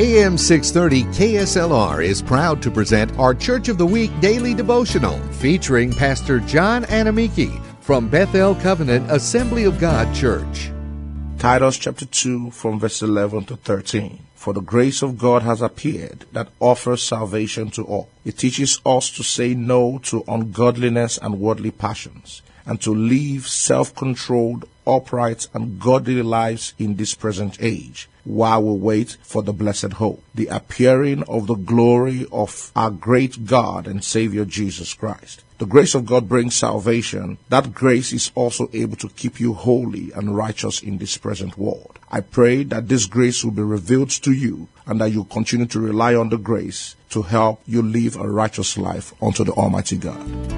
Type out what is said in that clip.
AM 630 KSLR is proud to present our Church of the Week daily devotional featuring Pastor John Anamiki from Bethel Covenant Assembly of God Church. Titus chapter 2 from verse 11 to 13. For the grace of God has appeared that offers salvation to all. It teaches us to say no to ungodliness and worldly passions and to live self-controlled, upright, and godly lives in this present age while we wait for the blessed hope, the appearing of the glory of our great God and Savior Jesus Christ. The grace of God brings salvation. That grace is also able to keep you holy and righteous in this present world. I pray that this grace will be revealed to you and that you continue to rely on the grace to help you live a righteous life unto the Almighty God.